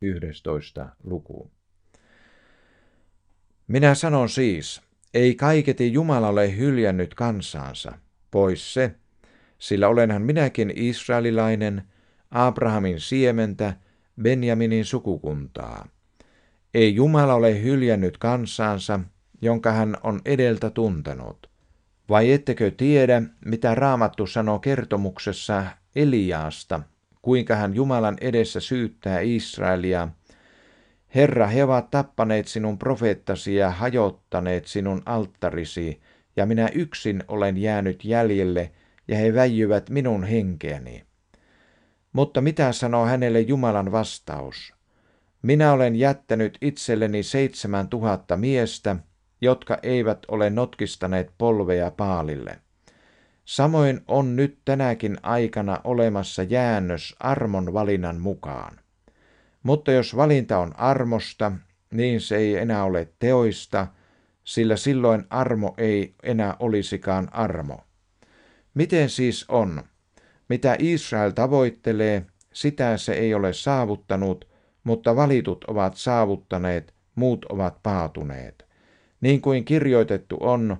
11. luku. Minä sanon siis, ei kaiketi Jumala ole hyljännyt kansaansa, pois se, sillä olenhan minäkin israelilainen, Abrahamin siementä, Benjaminin sukukuntaa. Ei Jumala ole hyljännyt kansaansa, jonka hän on edeltä tuntenut. Vai ettekö tiedä, mitä Raamattu sanoo kertomuksessa Eliaasta, kuinka hän Jumalan edessä syyttää Israelia. Herra, he ovat tappaneet sinun profeettasi ja hajottaneet sinun alttarisi, ja minä yksin olen jäänyt jäljelle, ja he väijyvät minun henkeäni. Mutta mitä sanoo hänelle Jumalan vastaus? Minä olen jättänyt itselleni seitsemän tuhatta miestä, jotka eivät ole notkistaneet polveja paalille. Samoin on nyt tänäkin aikana olemassa jäännös armon valinnan mukaan. Mutta jos valinta on armosta, niin se ei enää ole teoista, sillä silloin armo ei enää olisikaan armo. Miten siis on? Mitä Israel tavoittelee, sitä se ei ole saavuttanut, mutta valitut ovat saavuttaneet, muut ovat paatuneet. Niin kuin kirjoitettu on,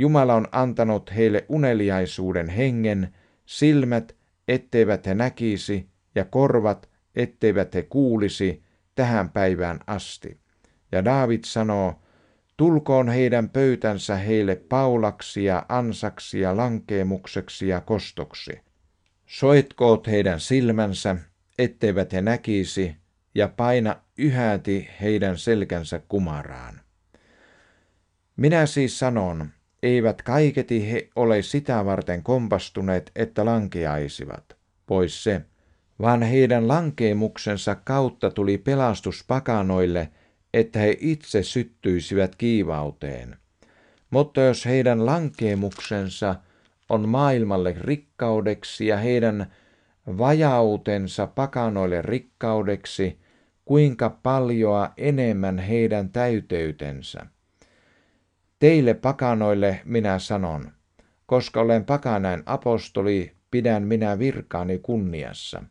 Jumala on antanut heille uneliaisuuden hengen, silmät, etteivät he näkisi, ja korvat, etteivät he kuulisi, tähän päivään asti. Ja Daavid sanoo, tulkoon heidän pöytänsä heille paulaksi ja ansaksi ja lankeemukseksi ja kostoksi. Soitkoot heidän silmänsä, etteivät he näkisi, ja paina yhäti heidän selkänsä kumaraan. Minä siis sanon, eivät kaiketi he ole sitä varten kompastuneet, että lankeaisivat, pois se, vaan heidän lankeemuksensa kautta tuli pelastus pakanoille, että he itse syttyisivät kiivauteen. Mutta jos heidän lankeemuksensa on maailmalle rikkaudeksi ja heidän vajautensa pakanoille rikkaudeksi, kuinka paljoa enemmän heidän täyteytensä. Teille pakanoille minä sanon, koska olen pakanain apostoli, pidän minä virkaani kunniassa.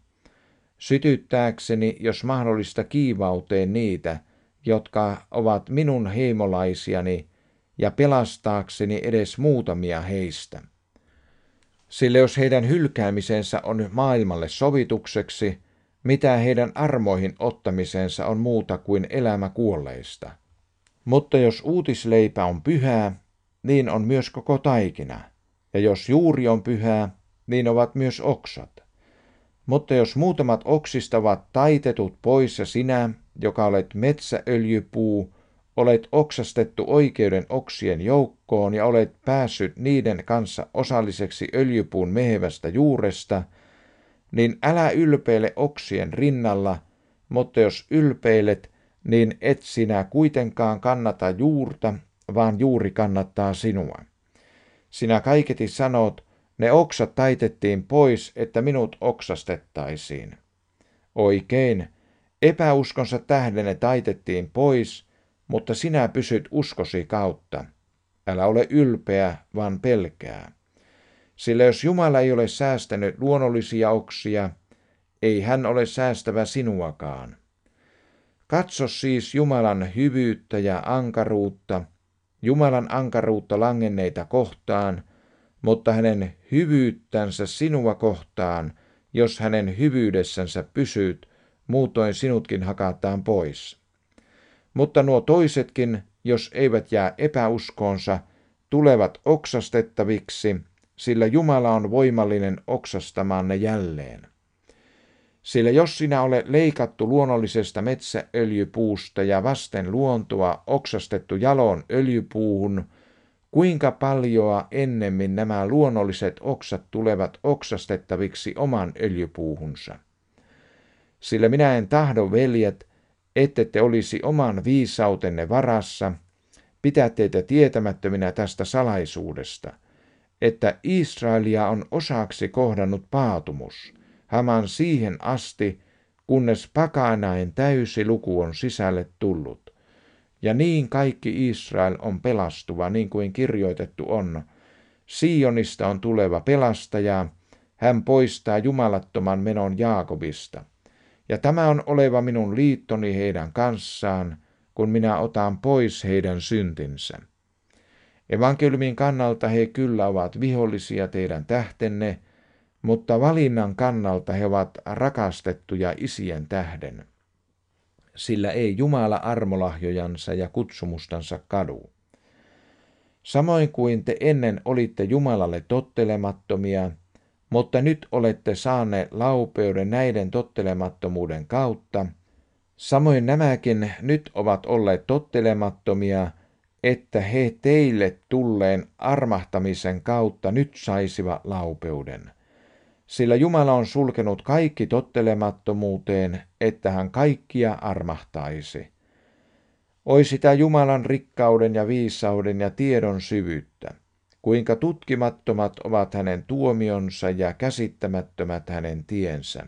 Sytyttääkseni, jos mahdollista kiivauteen niitä, jotka ovat minun heimolaisiani, ja pelastaakseni edes muutamia heistä. Sillä jos heidän hylkäämisensä on maailmalle sovitukseksi, mitä heidän armoihin ottamisensa on muuta kuin elämä kuolleista. Mutta jos uutisleipä on pyhää, niin on myös koko taikina. Ja jos juuri on pyhää, niin ovat myös oksat. Mutta jos muutamat oksista ovat taitetut pois ja sinä, joka olet metsäöljypuu, olet oksastettu oikeuden oksien joukkoon ja olet päässyt niiden kanssa osalliseksi öljypuun mehevästä juuresta, niin älä ylpeile oksien rinnalla, mutta jos ylpeilet, niin et sinä kuitenkaan kannata juurta, vaan juuri kannattaa sinua. Sinä kaiketi sanot, ne oksat taitettiin pois, että minut oksastettaisiin. Oikein, epäuskonsa tähden ne taitettiin pois, mutta sinä pysyt uskosi kautta. Älä ole ylpeä, vaan pelkää. Sillä jos Jumala ei ole säästänyt luonnollisia oksia, ei hän ole säästävä sinuakaan. Katso siis Jumalan hyvyyttä ja ankaruutta, Jumalan ankaruutta langenneita kohtaan, mutta hänen hyvyyttänsä sinua kohtaan, jos hänen hyvyydessänsä pysyt, muutoin sinutkin hakataan pois. Mutta nuo toisetkin, jos eivät jää epäuskoonsa, tulevat oksastettaviksi, sillä Jumala on voimallinen oksastamaan ne jälleen. Sillä jos sinä olet leikattu luonnollisesta metsäöljypuusta ja vasten luontoa oksastettu jaloon öljypuuhun, kuinka paljoa ennemmin nämä luonnolliset oksat tulevat oksastettaviksi oman öljypuuhunsa. Sillä minä en tahdo, veljet, ette te olisi oman viisautenne varassa, pitää teitä tietämättöminä tästä salaisuudesta, että Israelia on osaksi kohdannut paatumus, haman siihen asti, kunnes pakanain täysi luku on sisälle tullut. Ja niin kaikki Israel on pelastuva, niin kuin kirjoitettu on. Sionista on tuleva pelastaja, hän poistaa jumalattoman menon Jaakobista. Ja tämä on oleva minun liittoni heidän kanssaan, kun minä otan pois heidän syntinsä. Evankeliumin kannalta he kyllä ovat vihollisia teidän tähtenne, mutta valinnan kannalta he ovat rakastettuja isien tähden. Sillä ei Jumala armolahjojansa ja kutsumustansa kadu. Samoin kuin te ennen olitte Jumalalle tottelemattomia, mutta nyt olette saaneet laupeuden näiden tottelemattomuuden kautta, samoin nämäkin nyt ovat olleet tottelemattomia, että he teille tulleen armahtamisen kautta nyt saisivat laupeuden. Sillä Jumala on sulkenut kaikki tottelemattomuuteen, että hän kaikkia armahtaisi. Oi sitä Jumalan rikkauden ja viisauden ja tiedon syvyyttä, kuinka tutkimattomat ovat hänen tuomionsa ja käsittämättömät hänen tiensä.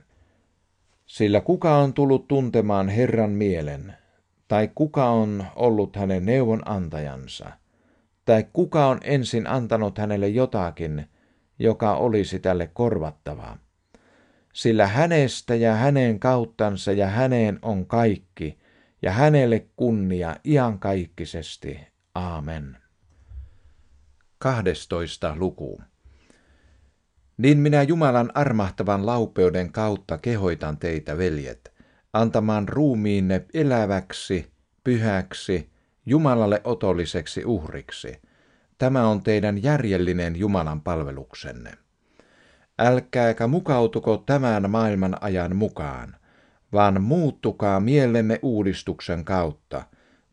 Sillä kuka on tullut tuntemaan Herran mielen, tai kuka on ollut hänen neuvon antajansa, tai kuka on ensin antanut hänelle jotakin, joka olisi tälle korvattavaa. Sillä hänestä ja hänen kauttansa ja häneen on kaikki, ja hänelle kunnia iankaikkisesti. Aamen. 12. luku. Niin minä Jumalan armahtavan laupeuden kautta kehoitan teitä, veljet, antamaan ruumiinne eläväksi, pyhäksi, Jumalalle otolliseksi uhriksi. Tämä on teidän järjellinen Jumalan palveluksenne. Älkääkä mukautuko tämän maailman ajan mukaan, vaan muuttukaa mielenne uudistuksen kautta,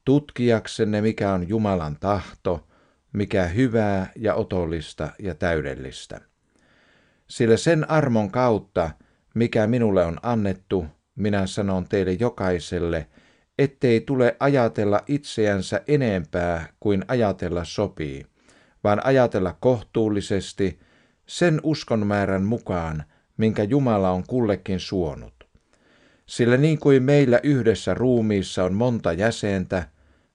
tutkiaksenne mikä on Jumalan tahto, mikä hyvää ja otollista ja täydellistä. Sillä sen armon kautta, mikä minulle on annettu, minä sanon teille jokaiselle, ettei tule ajatella itseänsä enempää kuin ajatella sopii, vaan ajatella kohtuullisesti sen uskonmäärän mukaan, minkä Jumala on kullekin suonut. Sillä niin kuin meillä yhdessä ruumiissa on monta jäsentä,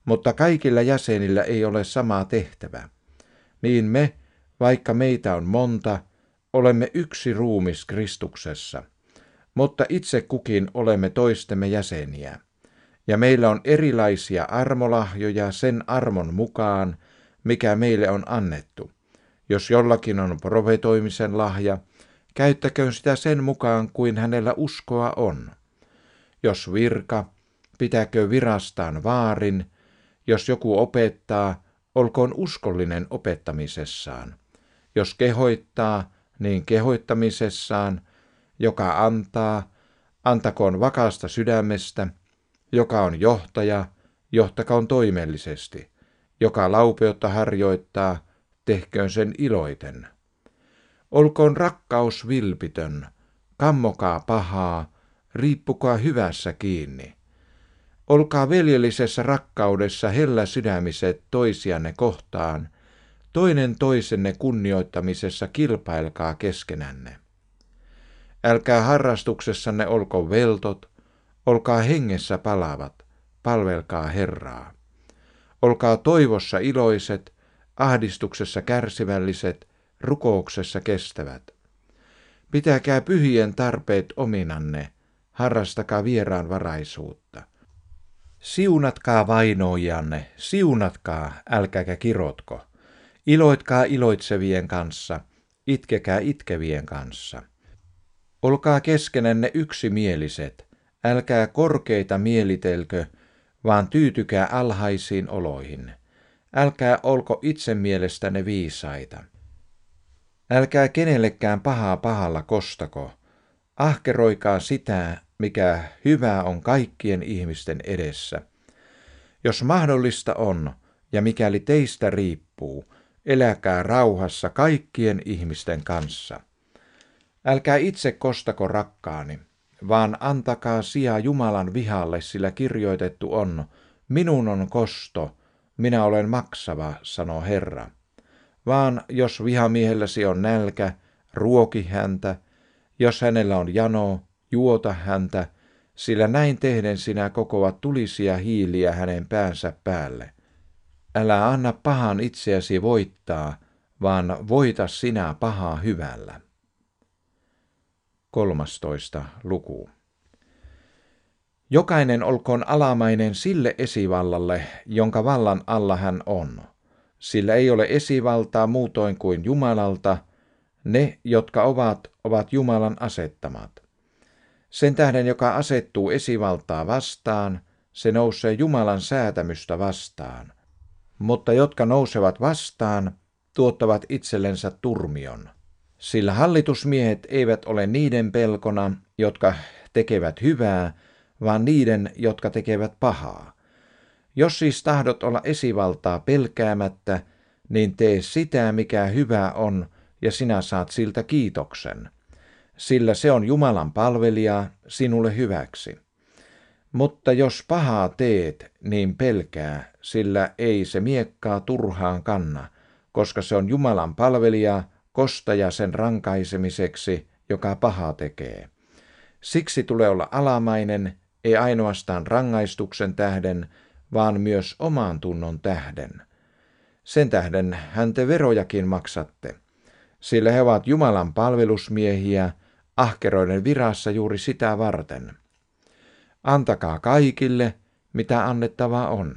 mutta kaikilla jäsenillä ei ole samaa tehtävää, niin me, vaikka meitä on monta, olemme yksi ruumis Kristuksessa – mutta itse kukin olemme toistemme jäseniä. Ja meillä on erilaisia armolahjoja sen armon mukaan, mikä meille on annettu. Jos jollakin on profetoimisen lahja, käyttäköön sitä sen mukaan kuin hänellä uskoa on. Jos virka, pitäkö virastaan vaarin. Jos joku opettaa, olkoon uskollinen opettamisessaan. Jos kehoittaa, niin kehoittamisessaan – joka antaa, antakoon vakaasta sydämestä, joka on johtaja, johtakoon toimellisesti, joka laupeutta harjoittaa, tehköön sen iloiten. Olkoon rakkaus vilpitön, kammokaa pahaa, riippukaa hyvässä kiinni. Olkaa veljellisessä rakkaudessa hellä sydämiset toisianne kohtaan, toinen toisenne kunnioittamisessa kilpailkaa keskenänne. Älkää harrastuksessanne olko veltot, olkaa hengessä palavat, palvelkaa Herraa. Olkaa toivossa iloiset, ahdistuksessa kärsivälliset, rukouksessa kestävät. Pitäkää pyhien tarpeet ominanne, harrastakaa vieraan varaisuutta. Siunatkaa vainoijanne, siunatkaa, älkääkä kirotko. Iloitkaa iloitsevien kanssa, itkekää itkevien kanssa. Olkaa keskenänne yksimieliset, älkää korkeita mielitelkö, vaan tyytykää alhaisiin oloihin. Älkää olko itse mielestänne viisaita. Älkää kenellekään pahaa pahalla kostako. Ahkeroikaa sitä, mikä hyvää on kaikkien ihmisten edessä. Jos mahdollista on, ja mikäli teistä riippuu, eläkää rauhassa kaikkien ihmisten kanssa. Älkää itse kostako rakkaani, vaan antakaa sijaa Jumalan vihalle, sillä kirjoitettu on, minun on kosto, minä olen maksava, sanoo Herra. Vaan jos vihamiehelläsi on nälkä, ruoki häntä, jos hänellä on jano, juota häntä, sillä näin tehden sinä kokoat tulisia hiiliä hänen päänsä päälle. Älä anna pahan itseäsi voittaa, vaan voita sinä pahaa hyvällä. 13. luku. Jokainen olkoon alamainen sille esivallalle, jonka vallan alla hän on. Sillä ei ole esivaltaa muutoin kuin Jumalalta, ne, jotka ovat, ovat Jumalan asettamat. Sen tähden, joka asettuu esivaltaa vastaan, se nousee Jumalan säätämystä vastaan. Mutta jotka nousevat vastaan, tuottavat itsellensä turmion. Sillä hallitusmiehet eivät ole niiden pelkona, jotka tekevät hyvää, vaan niiden, jotka tekevät pahaa. Jos siis tahdot olla esivaltaa pelkäämättä, niin tee sitä, mikä hyvä on, ja sinä saat siltä kiitoksen. Sillä se on Jumalan palvelija sinulle hyväksi. Mutta jos pahaa teet, niin pelkää, sillä ei se miekkaa turhaan kanna, koska se on Jumalan palvelija, kostaja sen rankaisemiseksi, joka pahaa tekee. Siksi tulee olla alamainen, ei ainoastaan rangaistuksen tähden, vaan myös omaan tunnon tähden. Sen tähden hän te verojakin maksatte, sillä he ovat Jumalan palvelusmiehiä, ahkeroiden virassa juuri sitä varten. Antakaa kaikille, mitä annettavaa on.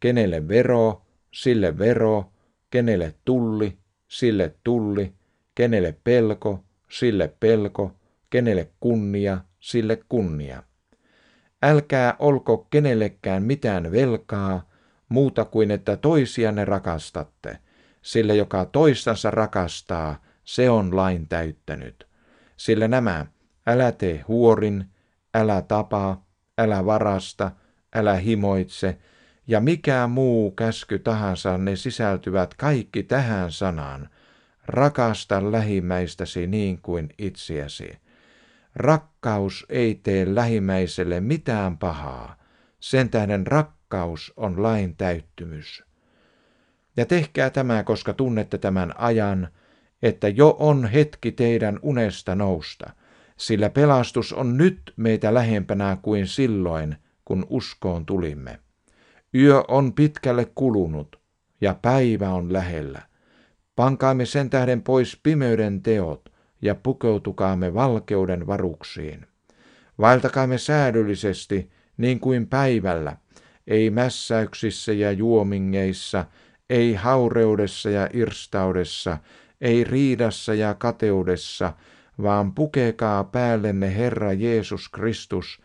Kenelle vero, sille vero, kenelle tulli, sille tulli, kenelle pelko, sille pelko, kenelle kunnia, sille kunnia. Älkää olko kenellekään mitään velkaa, muuta kuin että toisianne rakastatte, sillä joka toistansa rakastaa, se on lain täyttänyt. Sillä nämä, älä tee huorin, älä tapaa, älä varasta, älä himoitse, ja mikä muu käsky tahansa ne sisältyvät kaikki tähän sanaan, rakasta lähimmäistäsi niin kuin itseäsi. Rakkaus ei tee lähimmäiselle mitään pahaa, sen tähden rakkaus on lain täyttymys. Ja tehkää tämä, koska tunnette tämän ajan, että jo on hetki teidän unesta nousta, sillä pelastus on nyt meitä lähempänä kuin silloin, kun uskoon tulimme. Yö on pitkälle kulunut ja päivä on lähellä. Pankaamme sen tähden pois pimeyden teot ja pukeutukaamme valkeuden varuksiin. Vaeltakaamme säädyllisesti niin kuin päivällä, ei mässäyksissä ja juomingeissa, ei haureudessa ja irstaudessa, ei riidassa ja kateudessa, vaan pukekaa päällenne Herra Jeesus Kristus,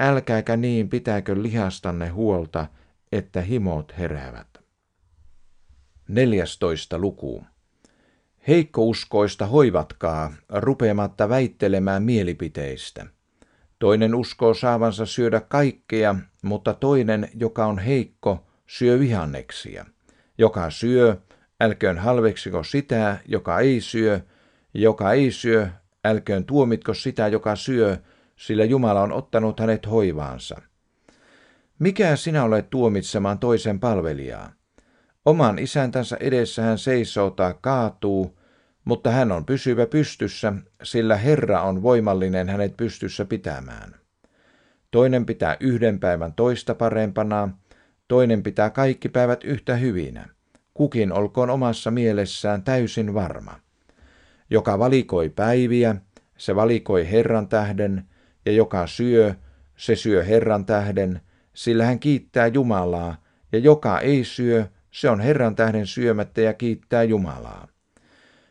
älkääkä niin pitääkö lihastanne huolta, että himot heräävät. 14. luku. Heikkouskoista hoivatkaa, rupeamatta väittelemään mielipiteistä. Toinen uskoo saavansa syödä kaikkea, mutta toinen, joka on heikko, syö vihanneksia. Joka syö, älköön halveksiko sitä, joka ei syö, joka ei syö, älköön tuomitko sitä, joka syö, sillä Jumala on ottanut hänet hoivaansa. Mikä sinä olet tuomitsemaan toisen palvelijaa? Oman isäntänsä edessä hän seisoo tai kaatuu, mutta hän on pysyvä pystyssä, sillä Herra on voimallinen hänet pystyssä pitämään. Toinen pitää yhden päivän toista parempana, toinen pitää kaikki päivät yhtä hyvinä. Kukin olkoon omassa mielessään täysin varma. Joka valikoi päiviä, se valikoi Herran tähden, ja joka syö, se syö Herran tähden, sillä hän kiittää Jumalaa, ja joka ei syö, se on Herran tähden syömättä ja kiittää Jumalaa.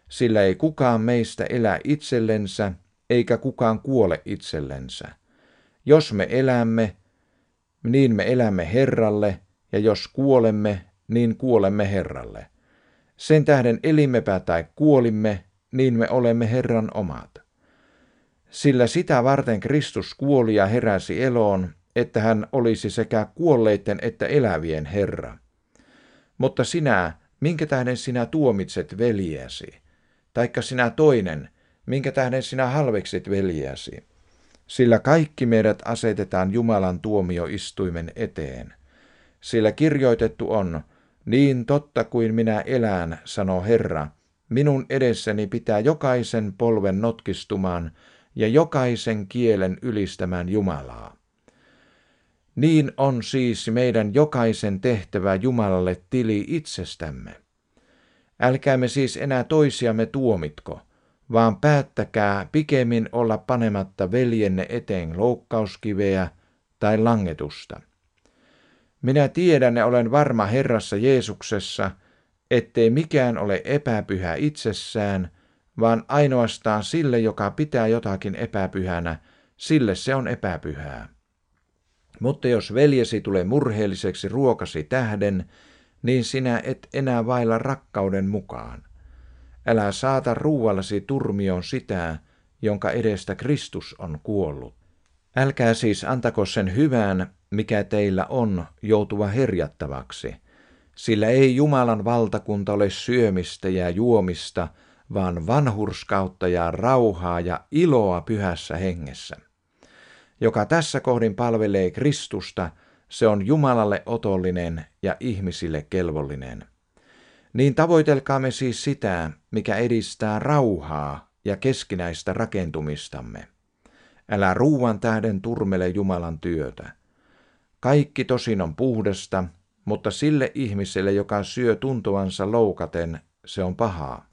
Sillä ei kukaan meistä elä itsellensä, eikä kukaan kuole itsellensä. Jos me elämme, niin me elämme Herralle, ja jos kuolemme, niin kuolemme Herralle. Sen tähden elimmepä tai kuolimme, niin me olemme Herran omat. Sillä sitä varten Kristus kuoli ja heräsi eloon, että hän olisi sekä kuolleiden että elävien Herra. Mutta sinä, minkä tähden sinä tuomitset veljäsi? Taikka sinä toinen, minkä tähden sinä halveksit veljäsi? Sillä kaikki meidät asetetaan Jumalan tuomioistuimen eteen. Sillä kirjoitettu on, niin totta kuin minä elän, sanoo Herra, minun edessäni pitää jokaisen polven notkistumaan ja jokaisen kielen ylistämään Jumalaa. Niin on siis meidän jokaisen tehtävä Jumalalle tili itsestämme. Älkäämme siis enää toisiamme tuomitko, vaan päättäkää pikemmin olla panematta veljenne eteen loukkauskiveä tai langetusta. Minä tiedän ja olen varma Herrassa Jeesuksessa, ettei mikään ole epäpyhä itsessään, vaan ainoastaan sille, joka pitää jotakin epäpyhänä, sille se on epäpyhää. Mutta jos veljesi tulee murheelliseksi ruokasi tähden, niin sinä et enää vailla rakkauden mukaan. Älä saata ruuallasi turmioon sitä, jonka edestä Kristus on kuollut. Älkää siis antako sen hyvään, mikä teillä on, joutua herjattavaksi, sillä ei Jumalan valtakunta ole syömistä ja juomista, vaan vanhurskautta ja rauhaa ja iloa pyhässä hengessä. Joka tässä kohdin palvelee Kristusta, se on Jumalalle otollinen ja ihmisille kelvollinen. Niin tavoitelkaamme siis sitä, mikä edistää rauhaa ja keskinäistä rakentumistamme. Älä ruuan tähden turmele Jumalan työtä. Kaikki tosin on puhdasta, mutta sille ihmiselle, joka syö tuntuvansa loukaten, se on pahaa.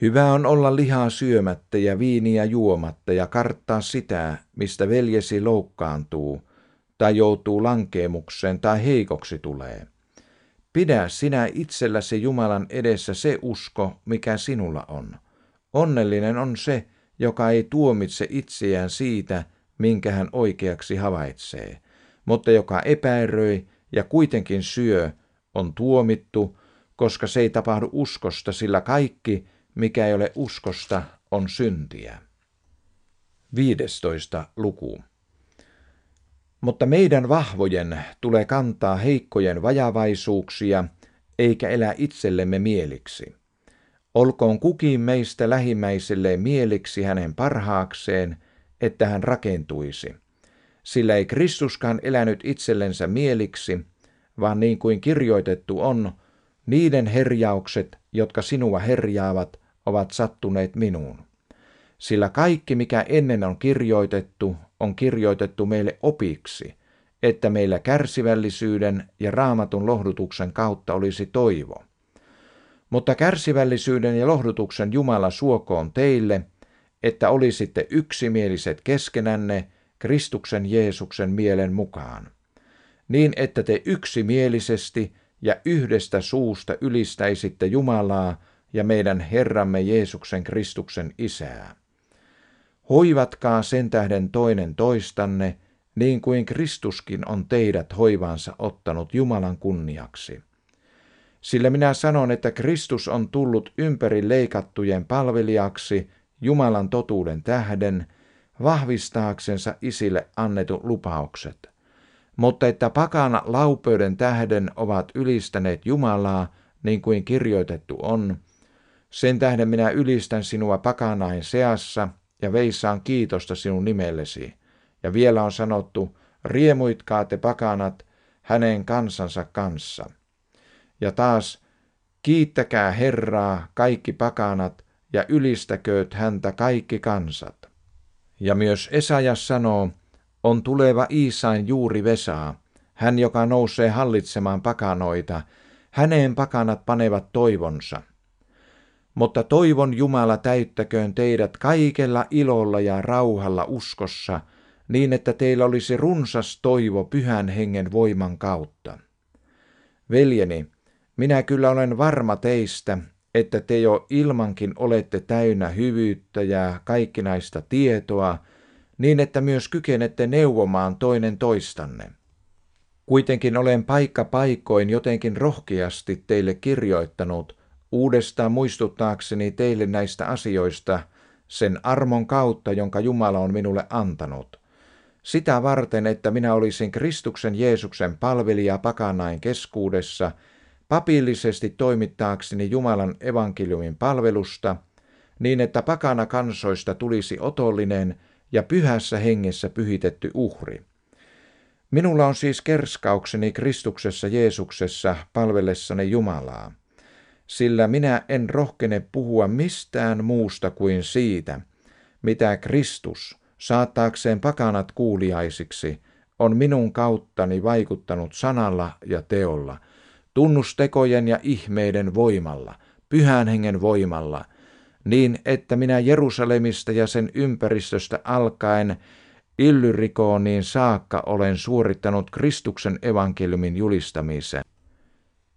Hyvä on olla lihaa syömättä ja viiniä juomatta ja karttaa sitä, mistä veljesi loukkaantuu, tai joutuu lankeemukseen tai heikoksi tulee. Pidä sinä itselläsi Jumalan edessä se usko, mikä sinulla on. Onnellinen on se, joka ei tuomitse itseään siitä, minkä hän oikeaksi havaitsee, mutta joka epäröi ja kuitenkin syö, on tuomittu, koska se ei tapahdu uskosta, sillä kaikki, mikä ei ole uskosta, on syntiä. 15. luku. Mutta meidän vahvojen tulee kantaa heikkojen vajavaisuuksia, eikä elää itsellemme mieliksi. Olkoon kukin meistä lähimmäiselle mieliksi hänen parhaakseen, että hän rakentuisi. Sillä ei Kristuskaan elänyt itsellensä mieliksi, vaan niin kuin kirjoitettu on, niiden herjaukset, jotka sinua herjaavat, ovat sattuneet minuun. Sillä kaikki, mikä ennen on kirjoitettu, on kirjoitettu meille opiksi, että meillä kärsivällisyyden ja raamatun lohdutuksen kautta olisi toivo. Mutta kärsivällisyyden ja lohdutuksen Jumala suokoon teille, että olisitte yksimieliset keskenänne Kristuksen Jeesuksen mielen mukaan, niin että te yksimielisesti ja yhdestä suusta ylistäisitte Jumalaa ja meidän Herramme Jeesuksen Kristuksen Isää. Hoivatkaa sen tähden toinen toistanne, niin kuin Kristuskin on teidät hoivaansa ottanut Jumalan kunniaksi. Sillä minä sanon, että Kristus on tullut ympäri leikattujen palvelijaksi Jumalan totuuden tähden, vahvistaaksensa isille annetut lupaukset. Mutta että pakana laupöiden tähden ovat ylistäneet Jumalaa, niin kuin kirjoitettu on, sen tähden minä ylistän sinua pakanain seassa ja veissaan kiitosta sinun nimellesi. Ja vielä on sanottu, riemuitkaa te pakanat hänen kansansa kanssa. Ja taas, kiittäkää Herraa kaikki pakanat ja ylistäkööt häntä kaikki kansat. Ja myös Esajas sanoo, on tuleva Iisain juuri Vesaa, hän joka nousee hallitsemaan pakanoita, häneen pakanat panevat toivonsa. Mutta toivon Jumala täyttäköön teidät kaikella ilolla ja rauhalla uskossa, niin että teillä olisi runsas toivo pyhän hengen voiman kautta. Veljeni, minä kyllä olen varma teistä, että te jo ilmankin olette täynnä hyvyyttä ja kaikkinaista tietoa, niin että myös kykenette neuvomaan toinen toistanne. Kuitenkin olen paikka paikoin jotenkin rohkeasti teille kirjoittanut, uudestaan muistuttaakseni teille näistä asioista sen armon kautta, jonka Jumala on minulle antanut. Sitä varten, että minä olisin Kristuksen Jeesuksen palvelija pakanain keskuudessa, papillisesti toimittaakseni Jumalan evankeliumin palvelusta, niin että pakana kansoista tulisi otollinen ja pyhässä hengessä pyhitetty uhri. Minulla on siis kerskaukseni Kristuksessa Jeesuksessa palvellessani Jumalaa sillä minä en rohkene puhua mistään muusta kuin siitä, mitä Kristus, saattaakseen pakanat kuuliaisiksi, on minun kauttani vaikuttanut sanalla ja teolla, tunnustekojen ja ihmeiden voimalla, pyhän hengen voimalla, niin että minä Jerusalemista ja sen ympäristöstä alkaen Illyrikooniin saakka olen suorittanut Kristuksen evankeliumin julistamisen.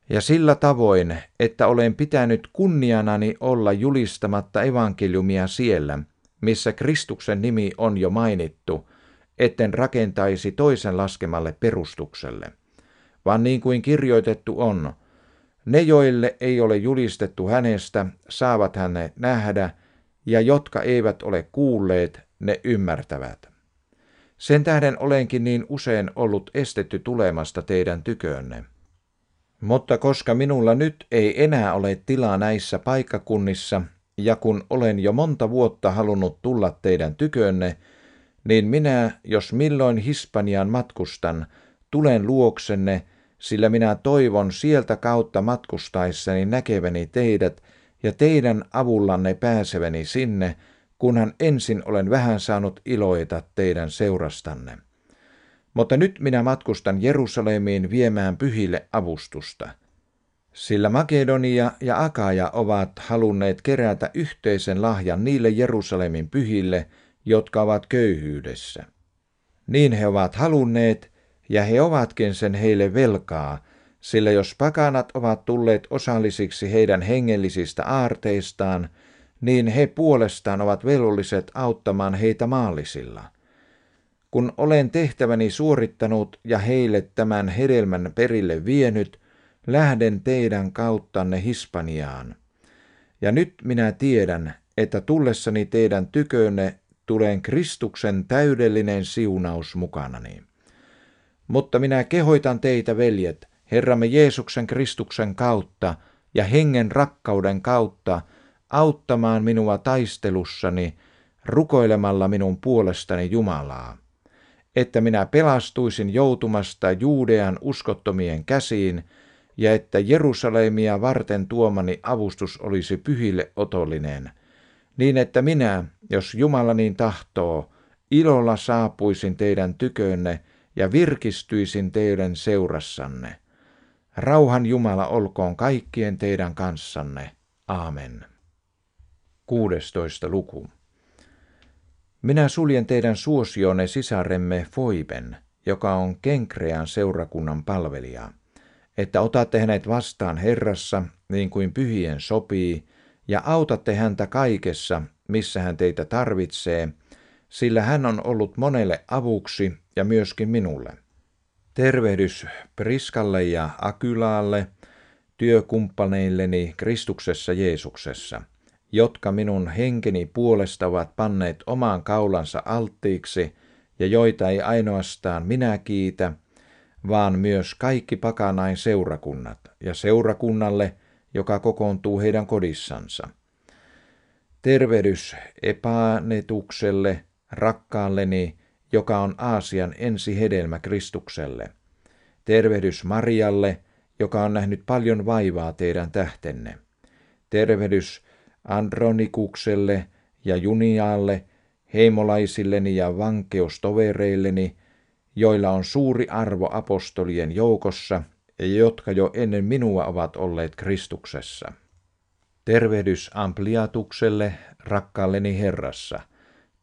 Ja sillä tavoin, että olen pitänyt kunnianani olla julistamatta evankeliumia siellä, missä Kristuksen nimi on jo mainittu, etten rakentaisi toisen laskemalle perustukselle. Vaan niin kuin kirjoitettu on, ne, joille ei ole julistettu hänestä, saavat hänet nähdä, ja jotka eivät ole kuulleet, ne ymmärtävät. Sen tähden olenkin niin usein ollut estetty tulemasta teidän tyköönne. Mutta koska minulla nyt ei enää ole tilaa näissä paikkakunnissa, ja kun olen jo monta vuotta halunnut tulla teidän tykönne, niin minä, jos milloin Hispanian matkustan, tulen luoksenne, sillä minä toivon sieltä kautta matkustaessani näkeväni teidät ja teidän avullanne pääseväni sinne, kunhan ensin olen vähän saanut iloita teidän seurastanne. Mutta nyt minä matkustan Jerusalemiin viemään pyhille avustusta. Sillä Makedonia ja Akaja ovat halunneet kerätä yhteisen lahjan niille Jerusalemin pyhille, jotka ovat köyhyydessä. Niin he ovat halunneet, ja he ovatkin sen heille velkaa, sillä jos pakanat ovat tulleet osallisiksi heidän hengellisistä aarteistaan, niin he puolestaan ovat velvolliset auttamaan heitä maallisilla. Kun olen tehtäväni suorittanut ja heille tämän hedelmän perille vienyt, lähden teidän kauttanne Hispaniaan. Ja nyt minä tiedän, että tullessani teidän tykönne tulen Kristuksen täydellinen siunaus mukanani. Mutta minä kehoitan teitä, veljet, Herramme Jeesuksen Kristuksen kautta ja hengen rakkauden kautta auttamaan minua taistelussani, rukoilemalla minun puolestani Jumalaa, että minä pelastuisin joutumasta Juudean uskottomien käsiin ja että Jerusalemia varten tuomani avustus olisi pyhille otollinen, niin että minä, jos Jumala niin tahtoo, ilolla saapuisin teidän tykönne ja virkistyisin teidän seurassanne. Rauhan Jumala olkoon kaikkien teidän kanssanne. Aamen. 16. luku. Minä suljen teidän suosionne sisaremme Foiben, joka on Kenkrean seurakunnan palvelija, että otatte hänet vastaan Herrassa, niin kuin pyhien sopii, ja autatte häntä kaikessa, missä hän teitä tarvitsee, sillä hän on ollut monelle avuksi ja myöskin minulle. Tervehdys Priskalle ja Akylaalle, työkumppaneilleni Kristuksessa Jeesuksessa, jotka minun henkeni puolesta ovat panneet omaan kaulansa alttiiksi ja joita ei ainoastaan minä kiitä, vaan myös kaikki pakanain seurakunnat ja seurakunnalle, joka kokoontuu heidän kodissansa. Tervehdys Epanetukselle, rakkaalleni, joka on Aasian ensi hedelmä Kristukselle. Tervehdys Marialle, joka on nähnyt paljon vaivaa teidän tähtenne. Tervehdys Andronikukselle ja Juniaalle, heimolaisilleni ja vankeustovereilleni, joilla on suuri arvo apostolien joukossa ja jotka jo ennen minua ovat olleet Kristuksessa. Tervehdys Ampliatukselle, rakkaalleni Herrassa.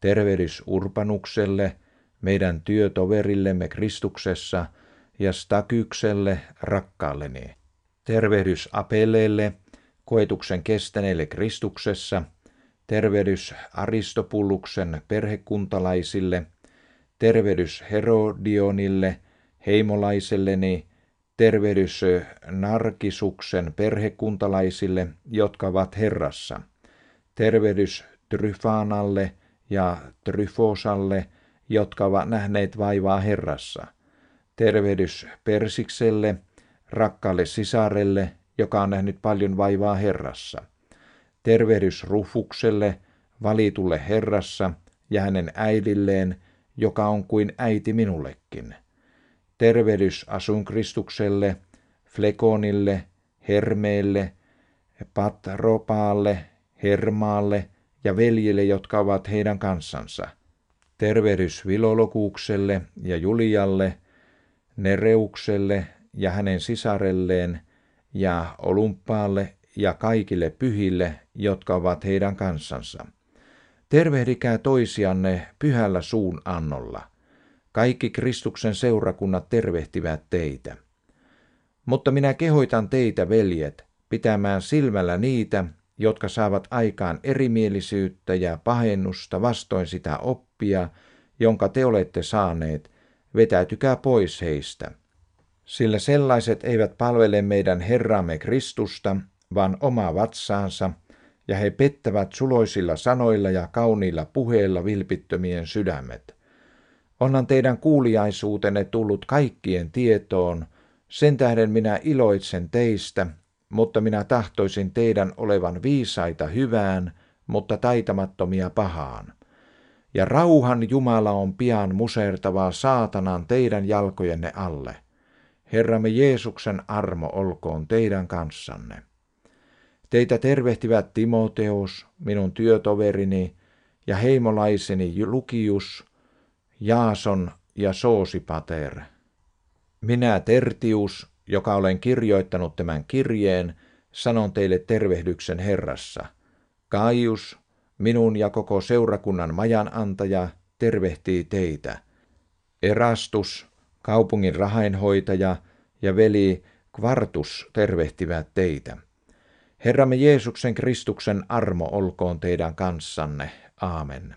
Tervehdys Urpanukselle, meidän työtoverillemme Kristuksessa ja Stakykselle rakkaalleni. Tervehdys Apeleelle, koetuksen kestäneelle Kristuksessa, tervehdys Aristopulluksen perhekuntalaisille, tervehdys Herodionille, heimolaiselleni, tervehdys Narkisuksen perhekuntalaisille, jotka ovat Herrassa, tervehdys Tryfanalle ja Tryfosalle, jotka ovat nähneet vaivaa Herrassa. Tervehdys Persikselle, rakkaalle sisarelle, joka on nähnyt paljon vaivaa Herrassa. Tervehdys Rufukselle, valitulle Herrassa, ja hänen äidilleen, joka on kuin äiti minullekin. Tervehdys Asunkristukselle, Flekonille, Hermeelle, Patropaalle, Hermaalle ja veljille, jotka ovat heidän kansansa – Tervehdys Vilolokuukselle ja Julialle, Nereukselle ja hänen sisarelleen ja Olympaalle ja kaikille pyhille, jotka ovat heidän kansansa. Tervehdikää toisianne pyhällä suun annolla. Kaikki Kristuksen seurakunnat tervehtivät teitä. Mutta minä kehoitan teitä, veljet, pitämään silmällä niitä, jotka saavat aikaan erimielisyyttä ja pahennusta vastoin sitä oppia, jonka te olette saaneet, vetäytykää pois heistä. Sillä sellaiset eivät palvele meidän Herramme Kristusta, vaan omaa vatsaansa, ja he pettävät suloisilla sanoilla ja kauniilla puheilla vilpittömien sydämet. Onhan teidän kuuliaisuutenne tullut kaikkien tietoon, sen tähden minä iloitsen teistä, mutta minä tahtoisin teidän olevan viisaita hyvään, mutta taitamattomia pahaan. Ja rauhan Jumala on pian musertavaa saatanan teidän jalkojenne alle. Herramme Jeesuksen armo olkoon teidän kanssanne. Teitä tervehtivät Timoteus, minun työtoverini, ja heimolaiseni Lukius, Jaason ja Soosipater. Minä Tertius, joka olen kirjoittanut tämän kirjeen, sanon teille tervehdyksen Herrassa. Kaius, minun ja koko seurakunnan majanantaja, tervehtii teitä. Erastus, kaupungin rahainhoitaja ja veli Kvartus tervehtivät teitä. Herramme Jeesuksen Kristuksen armo olkoon teidän kanssanne. Aamen.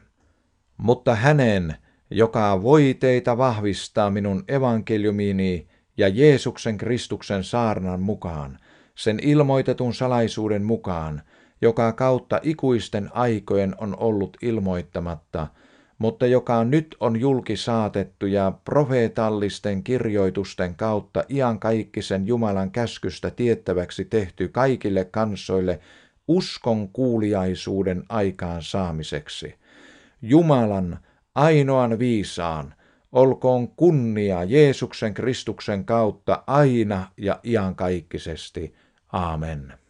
Mutta hänen, joka voi teitä vahvistaa minun evankeliumini ja Jeesuksen Kristuksen saarnan mukaan, sen ilmoitetun salaisuuden mukaan, joka kautta ikuisten aikojen on ollut ilmoittamatta, mutta joka nyt on julki saatettu ja profeetallisten kirjoitusten kautta iankaikkisen Jumalan käskystä tiettäväksi tehty kaikille kansoille uskon kuuliaisuuden aikaan saamiseksi. Jumalan ainoan viisaan, olkoon kunnia Jeesuksen Kristuksen kautta aina ja iankaikkisesti. Aamen.